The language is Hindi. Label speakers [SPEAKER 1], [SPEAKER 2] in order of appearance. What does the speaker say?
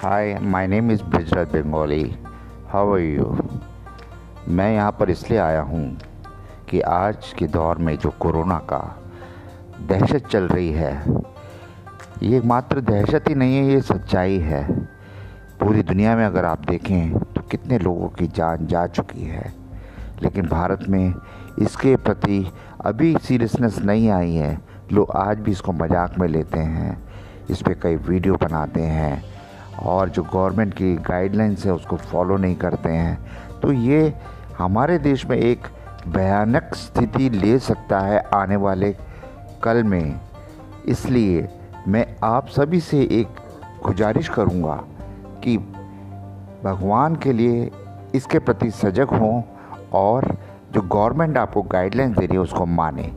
[SPEAKER 1] Hi my name is Bijrat Bengali how are you मैं यहाँ पर इसलिए आया हूँ कि आज के दौर में जो कोरोना का दहशत चल रही है, ये मात्र दहशत ही नहीं है, ये सच्चाई है। पूरी दुनिया में अगर आप देखें तो कितने लोगों की जान जा चुकी है। लेकिन भारत में इसके प्रति अभी सीरियसनेस नहीं आई है। लोग आज भी इसको मज़ाक में लेते हैं, इस पर कई वीडियो बनाते हैं। और जो गवर्नमेंट की गाइडलाइंस है, उसको फॉलो नहीं करते हैं। तो ये हमारे देश में एक भयानक स्थिति ले सकता है आने वाले कल में। इसलिए मैं आप सभी से एक गुजारिश करूँगा कि भगवान के लिए इसके प्रति सजग हों और जो गवर्नमेंट आपको गाइडलाइंस दे रही है, उसको माने।